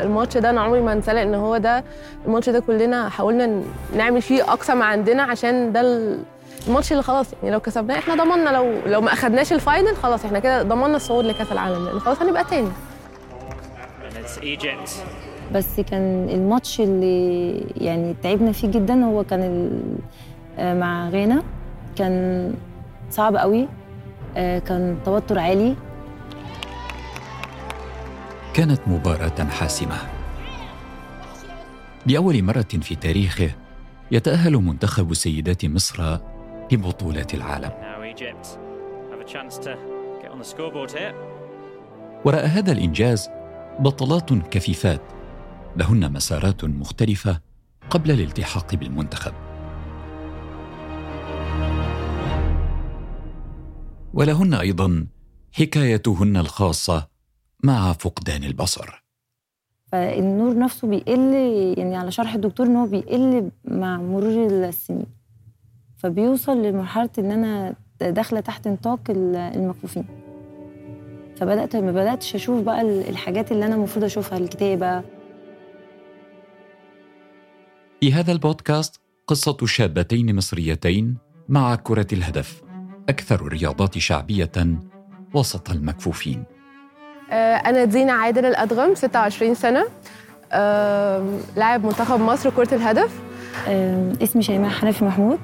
الماتش ده أنا عمري ما انساه لأن هو ده الماتش ده كلنا حاولنا نعمل فيه أقصى ما عندنا عشان ده الماتش اللي خلاص يعني لو كسبناه إحنا ضمننا لو لو ما أخدناش ال final خلاص إحنا كده ضمننا الصعود لكأس العالم لأن خلاص هنبقى تاني. And it's Egypt. بس كان الماتش اللي يعني تعبنا فيه جدا هو كان آه، مع غانا. كان صعب قوي. آه، كان توتر عالي. كانت مباراة حاسمة. لأول مرة في تاريخه يتأهل منتخب سيدات مصر لبطولة العالم. وراء هذا الإنجاز بطلات كفيفات لهن مسارات مختلفة قبل الالتحاق بالمنتخب. ولهن أيضا حكايتهن الخاصة مع فقدان البصر. فالنور نفسه بيقل يعني على شرح الدكتور إن هو بيقل مع مرور السنين. فبيوصل لمرحلة إن أنا داخلة تحت نطاق ال- المكفوفين. فبدات ما بدأتش أشوف بقى ال- الحاجات اللي أنا المفروض أشوفها الكتابة. في هذا البودكاست قصة شابتين مصريتين مع كرة الهدف أكثر الرياضات شعبية وسط المكفوفين. آه، أنا دينا عادل الأدغم 26 سنة آم، لاعب منتخب مصر كرة الهدف. آه، اسمي شيماء حنفي محمود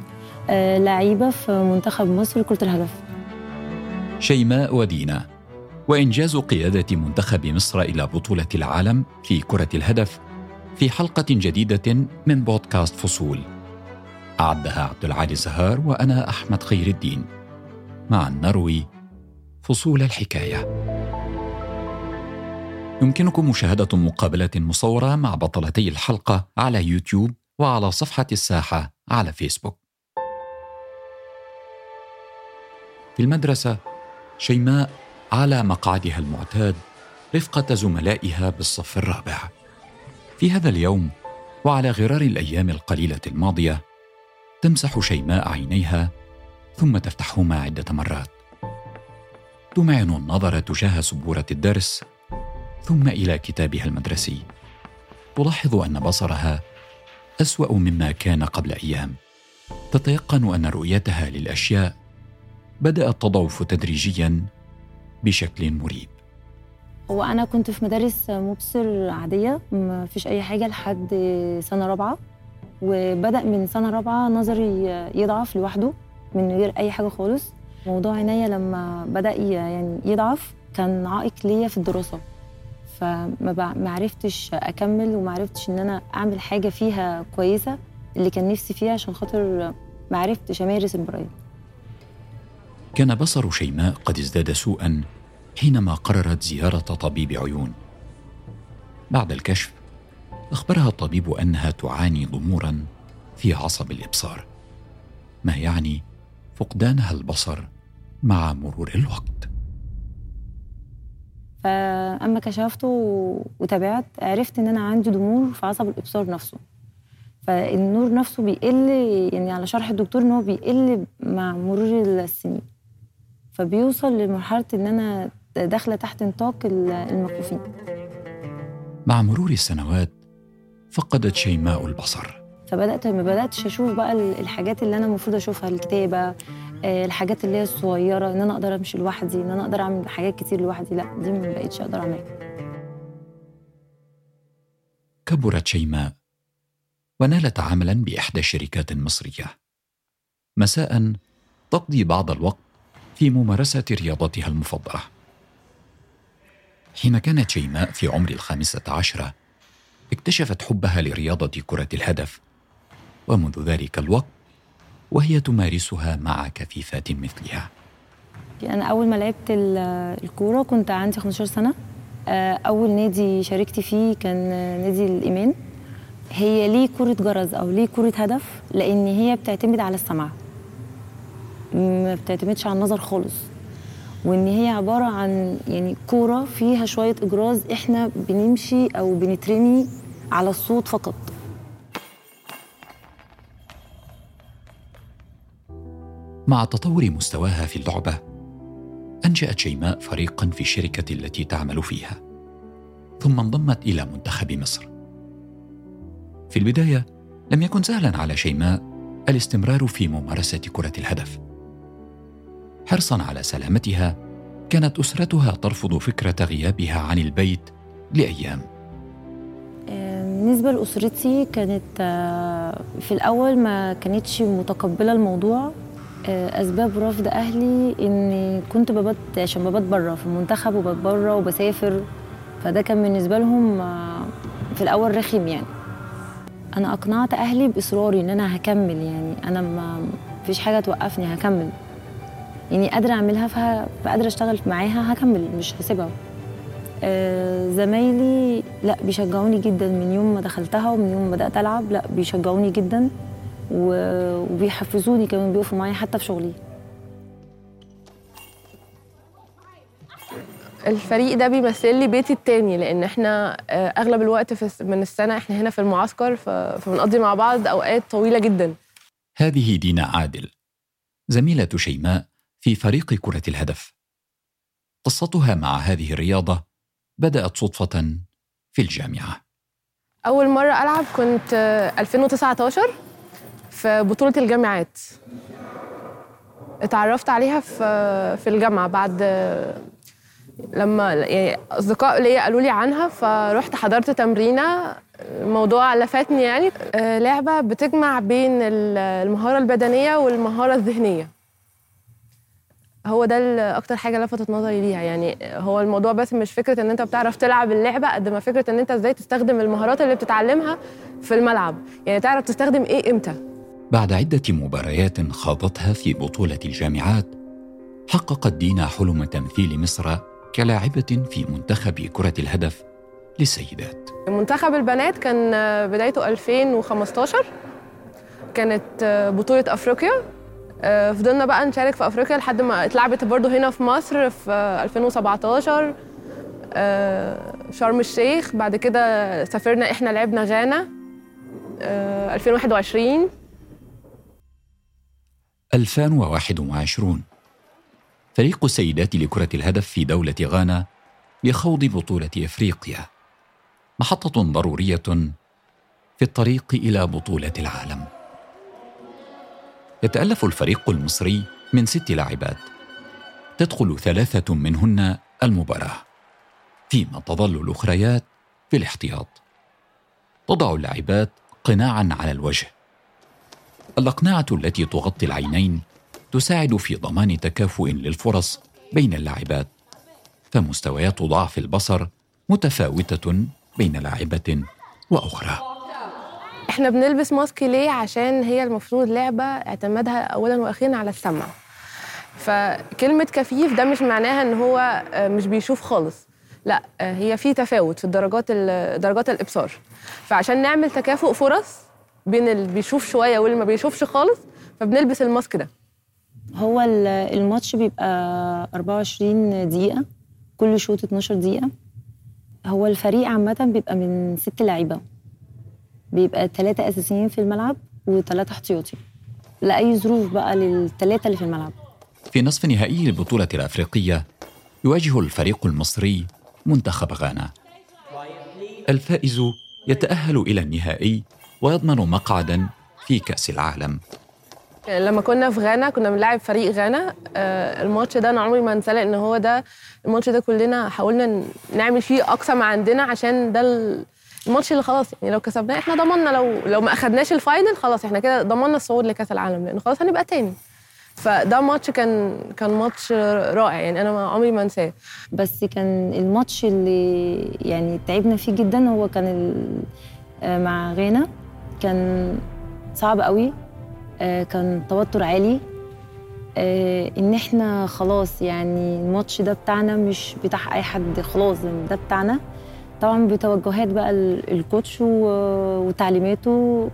آه، لعيبة في منتخب مصر كرة الهدف. شيماء ودينا وإنجاز قيادة منتخب مصر إلى بطولة العالم في كرة الهدف في حلقة جديدة من بودكاست فصول. أعدها عبد العالي زهار وأنا أحمد خير الدين. معا نروي فصول الحكاية. يمكنكم مشاهدة مقابلات مصورة مع بطلتي الحلقة على يوتيوب وعلى صفحة الساحة على فيسبوك. في المدرسة شيماء على مقعدها المعتاد رفقة زملائها بالصف الرابع. في هذا اليوم وعلى غرار الأيام القليلة الماضية تمسح شيماء عينيها ثم تفتحهما عدة مرات. تمعن النظر تجاه سبورة الدرس ثم إلى كتابها المدرسي. تلاحظ أن بصرها أسوأ مما كان قبل أيام. تتيقن أن رؤيتها للأشياء بدات تضعف تدريجيا بشكل مريب. هو أنا كنت في مدارس مبصر عادية ما فيش أي حاجة لحد سنة رابعة وبدأ من سنة رابعة نظري يضعف لوحده من غير أي حاجة خالص. موضوع عينيا لما بدأ يعني يضعف كان عائق ليا في الدراسة. فما ما عرفتش أكمل وما عرفتش إن أنا أعمل حاجة فيها كويسة اللي كان نفسي فيها عشان خاطر ما عرفتش أمارس البرايل كان بصر شيماء قد ازداد سوءا حينما قررت زيارة طبيب عيون. بعد الكشف أخبرها الطبيب أنها تعاني ضمورا في عصب الإبصار ما يعني فقدانها البصر مع مرور الوقت. فأما كشفت و- وتابعت عرفت إن أنا عندي ضمور في عصب الإبصار نفسه. فالنور نفسه بيقل يعني على شرح الدكتور إن هو بيقل مع مرور السنين. فبيوصل لمرحلة إن أنا داخلة تحت نطاق ال- المكفوفين. مع مرور السنوات فقدت شيماء البصر. فبدات ما بدأتش أشوف بقى ال- الحاجات اللي أنا المفروض أشوفها الكتابة آه، الحاجات اللي هي الصغيرة إن أنا أقدر أمشي لوحدي إن أنا أقدر أعمل حاجات كتير لوحدي. لأ دي ما بقتش أقدر أعملها. كبرت شيماء ونالت عملا بإحدى الشركات المصريه مساء تقضي بعض الوقت في ممارسة رياضتها المفضلة. حين كانت شيماء في عمر الخامسة عشرة اكتشفت حبها لرياضة كرة الهدف ومنذ ذلك الوقت وهي تمارسها مع كفيفات مثلها. أنا أول ما لعبت ال- الكورة كنت عندي 15 سنة. آه، أول نادي شاركت فيه كان نادي الإيمان. هي ليه كرة جرس أو ليه كرة هدف؟ لأن هي بتعتمد على السمع. ما بتعتمدش على النظر خالص. وإن هي عبارة عن يعني كورة فيها شوية إجراز إحنا بنمشي أو بنترمي على الصوت فقط. مع تطور مستواها في اللعبة أنشأت شيماء فريقا في الشركة التي تعمل فيها ثم انضمت إلى منتخب مصر. في البداية لم يكن سهلا على شيماء الاستمرار في ممارسة كرة الهدف. حرصا على سلامتها كانت أسرتها ترفض فكرة غيابها عن البيت لأيام. بالنسبة لأسرتي كانت آه، في الأول ما كانتش متقبلة الموضوع. آه، أسباب رفض أهلي إني كنت ببات عشان ببات بره في المنتخب وبات بره وبسافر. فده كان بالنسبة لهم آه، في الأول رخيم يعني. أنا أقنعت أهلي بإصراري إن أنا هكمل يعني. أنا ما فيش حاجة توقفني هكمل. يعني قادرة أعملها فقادرة أشتغل معاها هكمل مش هسيبها. آه، زمايلي لأ بيشجعوني جدا. من يوم ما دخلتها ومن يوم ما بدأت ألعب لأ بيشجعوني جدا. وبيحفزوني كمان بيقفوا معايا حتى في شغلي. الفريق ده بيمثل لي بيتي التاني لأن إحنا آه، أغلب الوقت في من السنة إحنا هنا في المعسكر فبنقضي مع بعض أوقات طويلة جدا. هذه دينا عادل زميلة شيماء في فريق كرة الهدف. قصتها مع هذه الرياضة بدأت صدفة في الجامعة. أول مرة ألعب كنت 2019 في بطولة الجامعات. اتعرفت عليها في في الجامعة بعد لما يعني أصدقاء ليا قالوا لي عنها فرحت حضرت تمرينة. الموضوع لفتني يعني. لعبة بتجمع بين المهارة البدنية والمهارة الذهنية. هو ده أكتر حاجة لفتت نظري ليها يعني. هو الموضوع بس مش فكرة إن أنت بتعرف تلعب اللعبة قد ما فكرة إن أنت إزاي تستخدم المهارات اللي بتتعلمها في الملعب. يعني تعرف تستخدم إيه إمتى. بعد عدة مباريات خاضتها في بطولة الجامعات حققت دينا حلم تمثيل مصر كلاعبة في منتخب كرة الهدف للسيدات. منتخب البنات كان بدايته 2015 كانت بطولة أفريقيا. آه، فضلنا بقى نشارك في أفريقيا لحد ما اتلعبت برضو هنا في مصر في 2017 آه، شرم الشيخ بعد كده سافرنا إحنا لعبنا غانا. 2021 2021 فريق السيدات لكرة الهدف في دولة غانا لخوض بطولة إفريقيا. محطة ضرورية في الطريق إلى بطولة العالم. يتألف الفريق المصري من ست لاعبات. تدخل ثلاثة منهن المباراة. فيما تظل الأخريات في الاحتياط. تضع اللاعبات قناعا على الوجه. الأقنعة التي تغطي العينين تساعد في ضمان تكافؤ للفرص بين اللاعبات فمستويات ضعف البصر متفاوتة بين لاعبة وأخرى. إحنا بنلبس ماسك ليه؟ عشان هي المفروض لعبة اعتمادها اولا وأخيرا على السمع. فكلمة كفيف ده مش معناها إن هو آه، مش بيشوف خالص. لا آه، هي في تفاوت في الدرجات درجات الإبصار. فعشان نعمل تكافؤ فرص بين اللي بيشوف شوية واللي ما بيشوفش خالص فبنلبس الماسك ده. هو الماتش بيبقى 24 دقيقة كل شوط 12 دقيقة. هو الفريق عامة بيبقى من ست لعيبة. بيبقى ثلاثة أساسيين في الملعب وثلاثة احتياطي. لأي ظروف بقى للثلاثة اللي في الملعب. في نصف نهائي البطولة الأفريقية يواجه الفريق المصري منتخب غانا. الفائز يتأهل إلى النهائي ويضمن مقعدا في كأس العالم. لما كنا في غانا كنا بنلعب فريق غانا. آه، الماتش ده أنا عمري ما انساه لأن هو ده الماتش ده كلنا حاولنا نعمل فيه أقصى ما عندنا عشان ده الماتش اللي خلاص يعني لو كسبناه إحنا ضمننا. لو لو ما أخدناش ال final خلاص إحنا كده ضمننا الصعود لكأس العالم لأن خلاص هنبقى تاني. فده ماتش كان كان ماتش رائع يعني أنا عمري ما انساه. بس كان الماتش اللي يعني تعبنا فيه جدا هو كان آه، مع غانا. كان صعب قوي آه، كان توتر عالي. آه، إن إحنا خلاص يعني الماتش ده بتاعنا مش بتاع أي حد خلاص ده بتاعنا. طبعا بتوجهات بقى الكوتش وتعليماته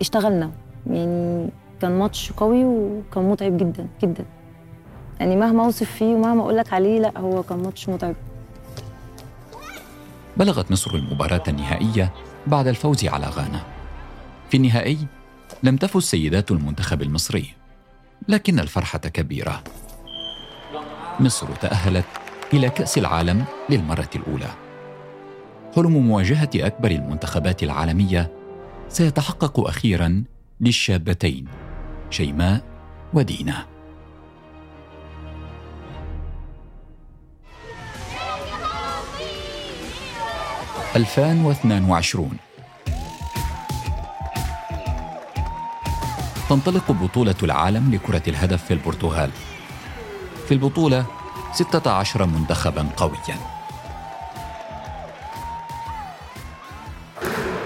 اشتغلنا. يعني كان ماتش قوي وكان متعب جدا جدا. يعني مهما أوصف فيه ومهما أقول لك عليه لأ هو كان ماتش متعب. بلغت مصر المباراة النهائية بعد الفوز على غانا. في النهائي لم تفز سيدات المنتخب المصري لكن الفرحة كبيرة. مصر تأهلت إلى كأس العالم للمرة الأولى. حلم مواجهة أكبر المنتخبات العالمية سيتحقق أخيرا للشابتين شيماء ودينا. 2022 تنطلق بطولة العالم لكرة الهدف في البرتغال. في البطولة 16 منتخبا قويا.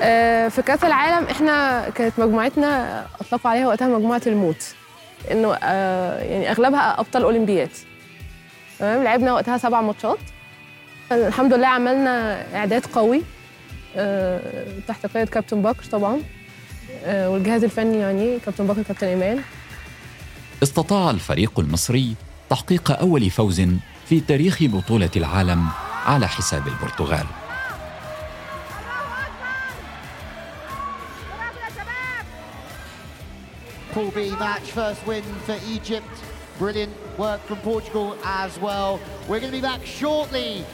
آه، في كأس العالم إحنا كانت مجموعتنا أطلقوا عليها وقتها مجموعة الموت. إنه آه، يعني أغلبها أبطال اولمبياد تمام؟ لعبنا وقتها سبع ماتشات. الحمد لله عملنا إعداد قوي آه، تحت قيادة كابتن بكر طبعا. والجهاز الفني يعني كابتن بكر كابتن إيمان استطاع الفريق المصري تحقيق أول فوز في تاريخ بطولة العالم على حساب البرتغال Pool B match, first win for Egypt. Brilliant work from Portugal as well. We're going to be back shortly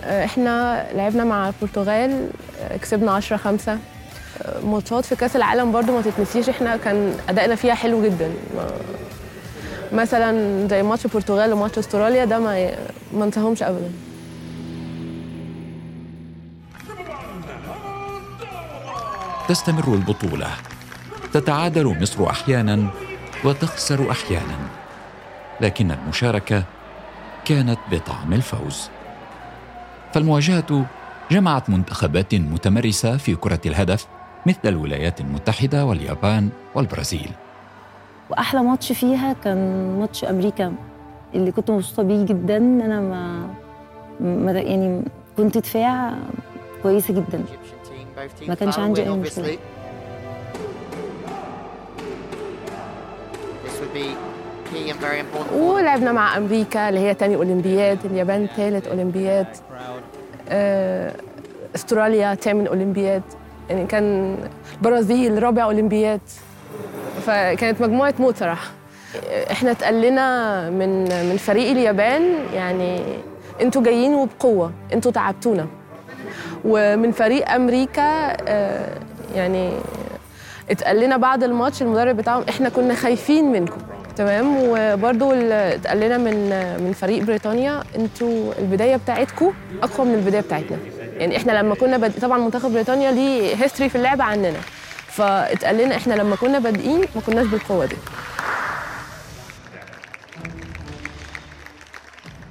آه، إحنا لعبنا مع البرتغال آه، كسبنا 10 5 ماتشات في كأس العالم برضو ما تتنسيش إحنا كان أدائنا فيها حلو جدا. مثلا زي ماتش البرتغال وماتش أستراليا ده ما ما انساهمش ابدا. تستمر البطولة. تتعادل مصر أحيانا وتخسر أحيانا. لكن المشاركة كانت بطعم الفوز. فالمواجهة جمعت منتخبات متمرسة في كرة الهدف مثل الولايات المتحدة واليابان والبرازيل. وأحلى ماتش فيها كان ماتش أمريكا اللي كنت مبسوطة بيه جدا. ان أنا ما, ما يعني كنت دفاع كويسة جدا. ما كانش عندي أي مشكلة. ولعبنا مع أمريكا اللي هي تاني أولمبياد اليابان ثالث أولمبياد. آه، استراليا ثامن أولمبياد. يعني كان البرازيل رابع أولمبياد. فكانت مجموعة صراحة إحنا اتقلنا من من فريق اليابان. يعني أنتوا جايين وبقوة. أنتوا تعبتونا. ومن فريق أمريكا آه، يعني اتقال لنا بعد الماتش المدرب بتاعهم. إحنا كنا خايفين منكم. تمام. وبرضو ال- اتقال لنا من من فريق بريطانيا أنتوا البداية بتاعتكم أقوى من البداية بتاعتنا. يعني إحنا لما كنا بد... طبعا منتخب بريطانيا ليه هيستوري في اللعبة عننا. فاتقال لنا إحنا لما كنا بادئين ما كناش بالقوة دي.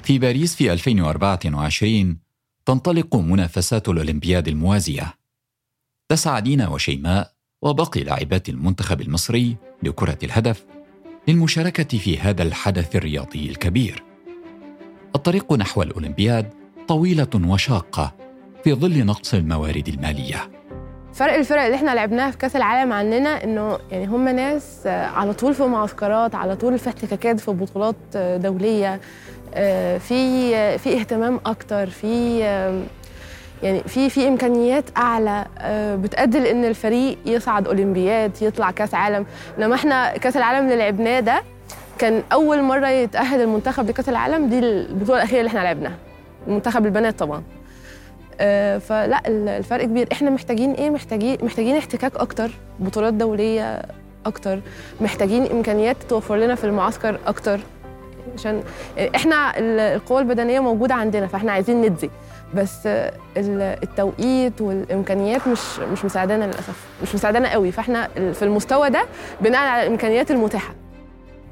في باريس في 2024 تنطلق منافسات الأولمبياد الموازية. تسعى دينا وشيماء وباقي لاعبات المنتخب المصري لكرة الهدف للمشاركة في هذا الحدث الرياضي الكبير. الطريق نحو الأولمبياد طويلة وشاقة في ظل نقص الموارد المالية. فرق الفرق اللي إحنا لعبناها في كأس العالم عننا إنه يعني هم ناس آه، على طول في معسكرات على طول في احتكاكات في بطولات آه، دولية آه، في في اهتمام أكتر في يعني في في إمكانيات أعلى آه، بتأدي لإن الفريق يصعد اولمبياد يطلع كأس عالم. إنما إحنا كأس العالم اللي لعبناه ده كان أول مرة يتأهل المنتخب لكأس العالم دي البطولة الأخيرة اللي إحنا لعبناها. المنتخب البنات طبعا. آه، فلا ال- الفرق كبير. إحنا محتاجين إيه؟ محتاجين محتاجين احتكاك أكتر بطولات دولية أكتر. محتاجين إمكانيات توفر لنا في المعسكر أكتر. عشان إحنا ال- القوة البدنية موجودة عندنا فإحنا عايزين ندي بس ال- التوقيت والإمكانيات مش مش مساعدانا للأسف. مش مساعدانا قوي. فإحنا في المستوى ده بناء على الإمكانيات المتاحة.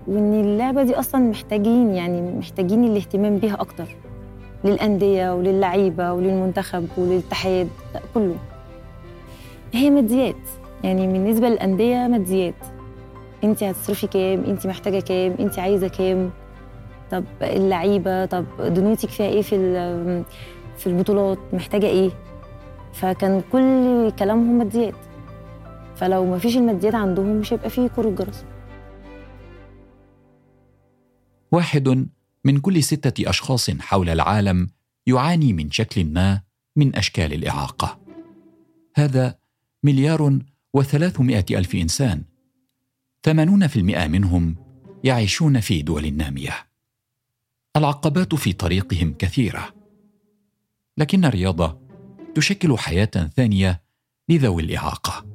وإن اللعبة دي أصلا محتاجين يعني محتاجين الاهتمام بيها أكتر. للأندية وللعيبة وللمنتخب وللاتحاد لا كله. هي ماديات. يعني بالنسبة للأندية ماديات. أنت هتصرفي كام؟ أنت محتاجة كام؟ أنت عايزة كام؟ طب اللعيبة طب دنيتك فيها إيه في في البطولات محتاجة إيه؟ فكان كل كلامهم ماديات. فلو ما فيش الماديات عندهم مش هيبقى فيه كرة جرس واحد من كل ستة أشخاص حول العالم يعاني من شكل ما من أشكال الإعاقة. هذا مليار وثلاثمائة ألف إنسان. ثمانون في المئة منهم يعيشون في دول نامية. العقبات في طريقهم كثيرة. لكن الرياضة تشكل حياة ثانية لذوي الإعاقة.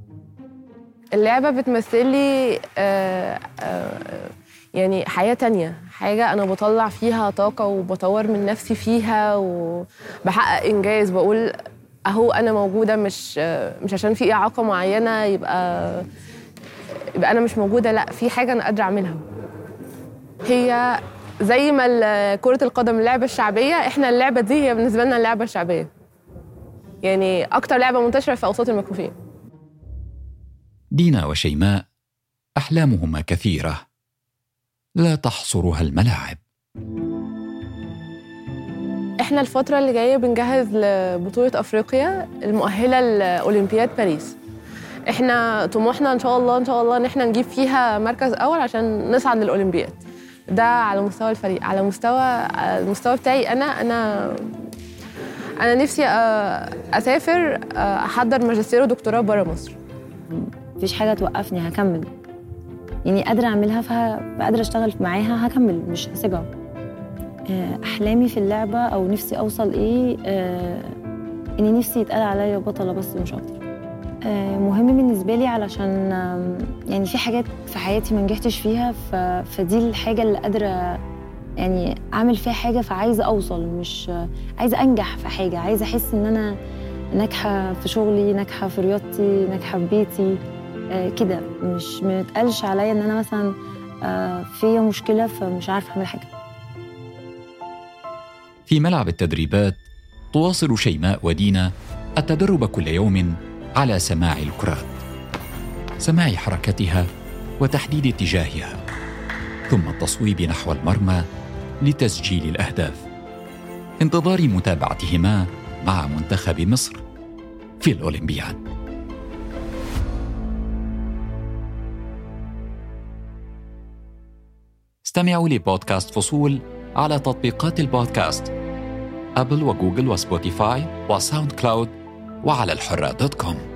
اللعبة بتمثل لي آه، آه، يعني حياة تانية حاجة أنا بطلع فيها طاقة وبطور من نفسي فيها وبحقق إنجاز بقول أهو أنا موجودة مش آه، مش عشان في إعاقة معينة يبقى يبقى أنا مش موجودة لأ في حاجة أنا قادرة أعملها. هي زي ما كرة القدم اللعبة الشعبية إحنا اللعبة دي هي بالنسبة لنا اللعبة الشعبية يعني أكتر لعبة منتشرة في أوساط المكفوفين. دينا وشيماء أحلامهما كثيرة. لا تحصرها الملاعب. إحنا الفترة اللي جاية بنجهز لبطولة أفريقيا المؤهلة لأولمبياد باريس. إحنا طموحنا إن شاء الله إن شاء الله إن إحنا نجيب فيها مركز أول عشان نصعد للأولمبياد. ده على مستوى الفريق. على مستوى المستوى بتاعي أنا أنا أنا نفسي آه، أسافر آه، أحضر ماجستير ودكتوراه بره مصر. مفيش حاجة توقفني هكمل. يعني قادرة أعملها فقادره أشتغل معاها هكمل مش هسيبها. آه، أحلامي في اللعبة أو نفسي أوصل إيه إني نفسي يتقال عليا بطلة بس مش أكتر. مهم بالنسبة لي علشان يعني في حاجات في حياتي ما نجحتش فيها فدي الحاجة اللي قادرة يعني أعمل فيها حاجة فعايزة أوصل مش عايزة أنجح في حاجة عايزة أحس إن أنا ناجحة في شغلي ناجحة في رياضتي ناجحة في بيتي آه، كده. مش متقالش عليا إن أنا مثلا آه، فيا مشكلة فمش عارفة أعمل حاجة. في ملعب التدريبات تواصل شيماء ودينا التدرب كل يوم على سماع الكرات سماع حركتها وتحديد اتجاهها ثم التصويب نحو المرمى لتسجيل الأهداف. انتظار متابعتهما مع منتخب مصر في الأولمبياد. استمعوا لبودكاست فصول على تطبيقات البودكاست أبل وجوجل وسبوتيفاي وساوند كلاود وعلى الحرة dot com.